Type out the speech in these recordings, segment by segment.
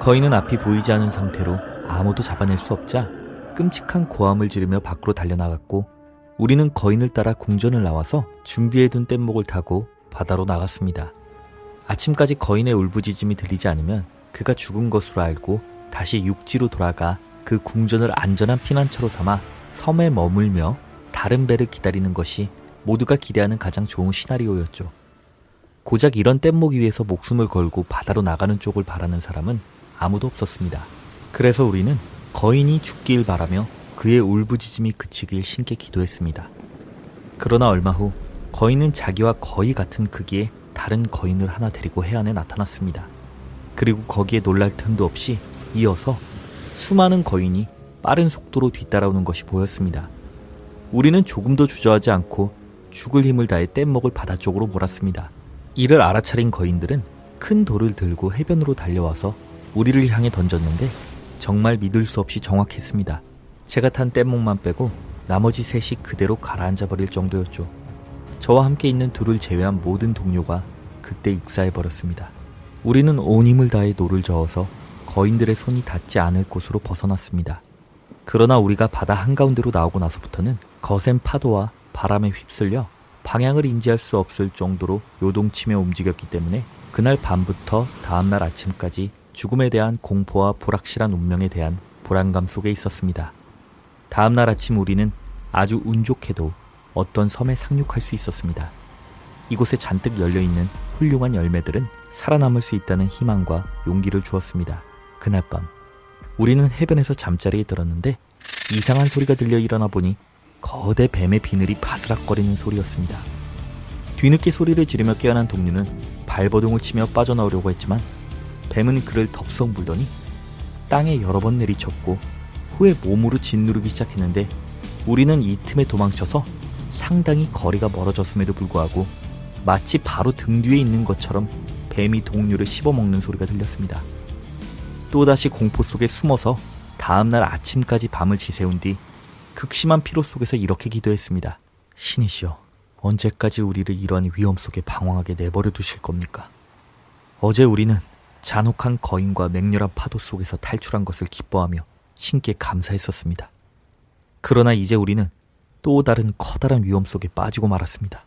거인은 앞이 보이지 않은 상태로 아무도 잡아낼 수 없자 끔찍한 고함을 지르며 밖으로 달려나갔고 우리는 거인을 따라 궁전을 나와서 준비해둔 뗏목을 타고 바다로 나갔습니다. 아침까지 거인의 울부짖음이 들리지 않으면 그가 죽은 것으로 알고 다시 육지로 돌아가 그 궁전을 안전한 피난처로 삼아 섬에 머물며 다른 배를 기다리는 것이 모두가 기대하는 가장 좋은 시나리오였죠. 고작 이런 뗏목 위에서 목숨을 걸고 바다로 나가는 쪽을 바라는 사람은 아무도 없었습니다. 그래서 우리는 거인이 죽길 바라며 그의 울부짖음이 그치길 신께 기도했습니다. 그러나 얼마 후 거인은 자기와 거의 같은 크기의 다른 거인을 하나 데리고 해안에 나타났습니다. 그리고 거기에 놀랄 틈도 없이 이어서 수많은 거인이 빠른 속도로 뒤따라오는 것이 보였습니다. 우리는 조금도 주저하지 않고 죽을 힘을 다해 뗏목을 바다 쪽으로 몰았습니다. 이를 알아차린 거인들은 큰 돌을 들고 해변으로 달려와서 우리를 향해 던졌는데 정말 믿을 수 없이 정확했습니다. 제가 탄 뗏목만 빼고 나머지 셋이 그대로 가라앉아 버릴 정도였죠. 저와 함께 있는 둘을 제외한 모든 동료가 그때 익사해 버렸습니다. 우리는 온 힘을 다해 노를 저어서 거인들의 손이 닿지 않을 곳으로 벗어났습니다. 그러나 우리가 바다 한가운데로 나오고 나서부터는 거센 파도와 바람에 휩쓸려 방향을 인지할 수 없을 정도로 요동치며 움직였기 때문에 그날 밤부터 다음날 아침까지 죽음에 대한 공포와 불확실한 운명에 대한 불안감 속에 있었습니다. 다음 날 아침 우리는 아주 운 좋게도 어떤 섬에 상륙할 수 있었습니다. 이곳에 잔뜩 열려있는 훌륭한 열매들은 살아남을 수 있다는 희망과 용기를 주었습니다. 그날 밤, 우리는 해변에서 잠자리에 들었는데 이상한 소리가 들려 일어나 보니 거대 뱀의 비늘이 바스락거리는 소리였습니다. 뒤늦게 소리를 지르며 깨어난 동료는 발버둥을 치며 빠져나오려고 했지만 뱀은 그를 덥석 물더니 땅에 여러 번 내리쳤고 후에 몸으로 짓누르기 시작했는데 우리는 이 틈에 도망쳐서 상당히 거리가 멀어졌음에도 불구하고 마치 바로 등 뒤에 있는 것처럼 뱀이 동료를 씹어먹는 소리가 들렸습니다. 또다시 공포 속에 숨어서 다음날 아침까지 밤을 지새운 뒤 극심한 피로 속에서 이렇게 기도했습니다. 신이시여, 언제까지 우리를 이러한 위험 속에 방황하게 내버려 두실 겁니까? 어제 우리는 잔혹한 거인과 맹렬한 파도 속에서 탈출한 것을 기뻐하며 신께 감사했었습니다. 그러나 이제 우리는 또 다른 커다란 위험 속에 빠지고 말았습니다.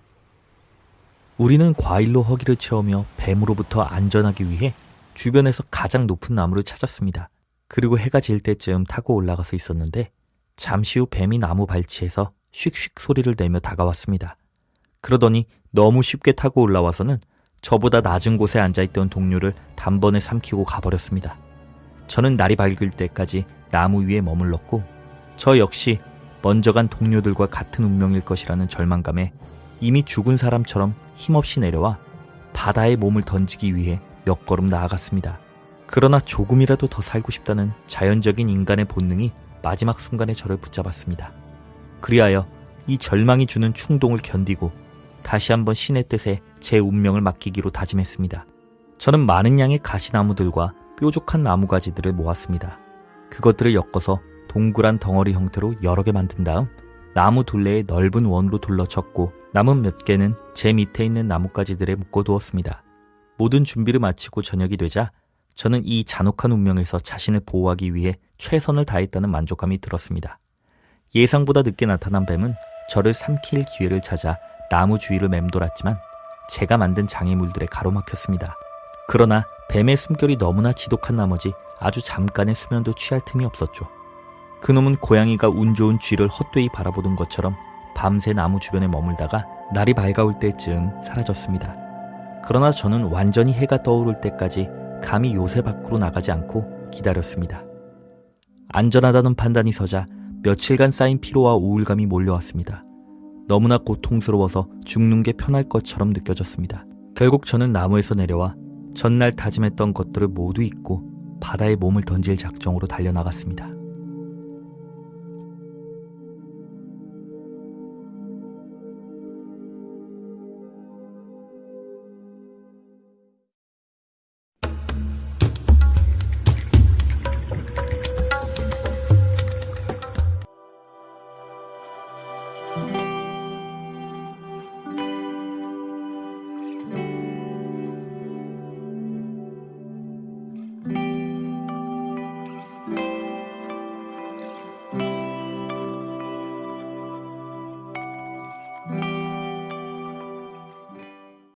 우리는 과일로 허기를 채우며 뱀으로부터 안전하기 위해 주변에서 가장 높은 나무를 찾았습니다. 그리고 해가 질 때쯤 타고 올라가서 있었는데 잠시 후 뱀이 나무 발치에서 슉슉 소리를 내며 다가왔습니다. 그러더니 너무 쉽게 타고 올라와서는 저보다 낮은 곳에 앉아있던 동료를 단번에 삼키고 가버렸습니다. 저는 날이 밝을 때까지 나무 위에 머물렀고 저 역시 먼저 간 동료들과 같은 운명일 것이라는 절망감에 이미 죽은 사람처럼 힘없이 내려와 바다에 몸을 던지기 위해 몇 걸음 나아갔습니다. 그러나 조금이라도 더 살고 싶다는 자연적인 인간의 본능이 마지막 순간에 저를 붙잡았습니다. 그리하여 이 절망이 주는 충동을 견디고 다시 한번 신의 뜻에 제 운명을 맡기기로 다짐했습니다. 저는 많은 양의 가시나무들과 뾰족한 나무가지들을 모았습니다. 그것들을 엮어서 동그란 덩어리 형태로 여러 개 만든 다음 나무 둘레에 넓은 원으로 둘러쳤고 남은 몇 개는 제 밑에 있는 나뭇가지들에 묶어두었습니다. 모든 준비를 마치고 저녁이 되자 저는 이 잔혹한 운명에서 자신을 보호하기 위해 최선을 다했다는 만족감이 들었습니다. 예상보다 늦게 나타난 뱀은 저를 삼킬 기회를 찾아 나무 주위를 맴돌았지만 제가 만든 장애물들에 가로막혔습니다. 그러나 뱀의 숨결이 너무나 지독한 나머지 아주 잠깐의 수면도 취할 틈이 없었죠. 그놈은 고양이가 운 좋은 쥐를 헛되이 바라보던 것처럼 밤새 나무 주변에 머물다가 날이 밝아올 때쯤 사라졌습니다. 그러나 저는 완전히 해가 떠오를 때까지 감히 요새 밖으로 나가지 않고 기다렸습니다. 안전하다는 판단이 서자 며칠간 쌓인 피로와 우울감이 몰려왔습니다. 너무나 고통스러워서 죽는 게 편할 것처럼 느껴졌습니다. 결국 저는 나무에서 내려와 전날 다짐했던 것들을 모두 잊고 바다에 몸을 던질 작정으로 달려나갔습니다.